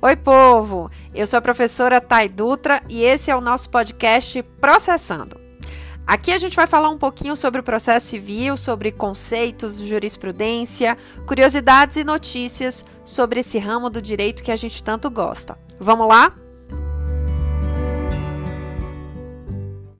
Oi, povo! Eu sou a professora Thay Dutra e esse é o nosso podcast Processando. Aqui a gente vai falar um pouquinho sobre o processo civil, sobre conceitos, jurisprudência, curiosidades e notícias sobre esse ramo do direito que a gente tanto gosta. Vamos lá?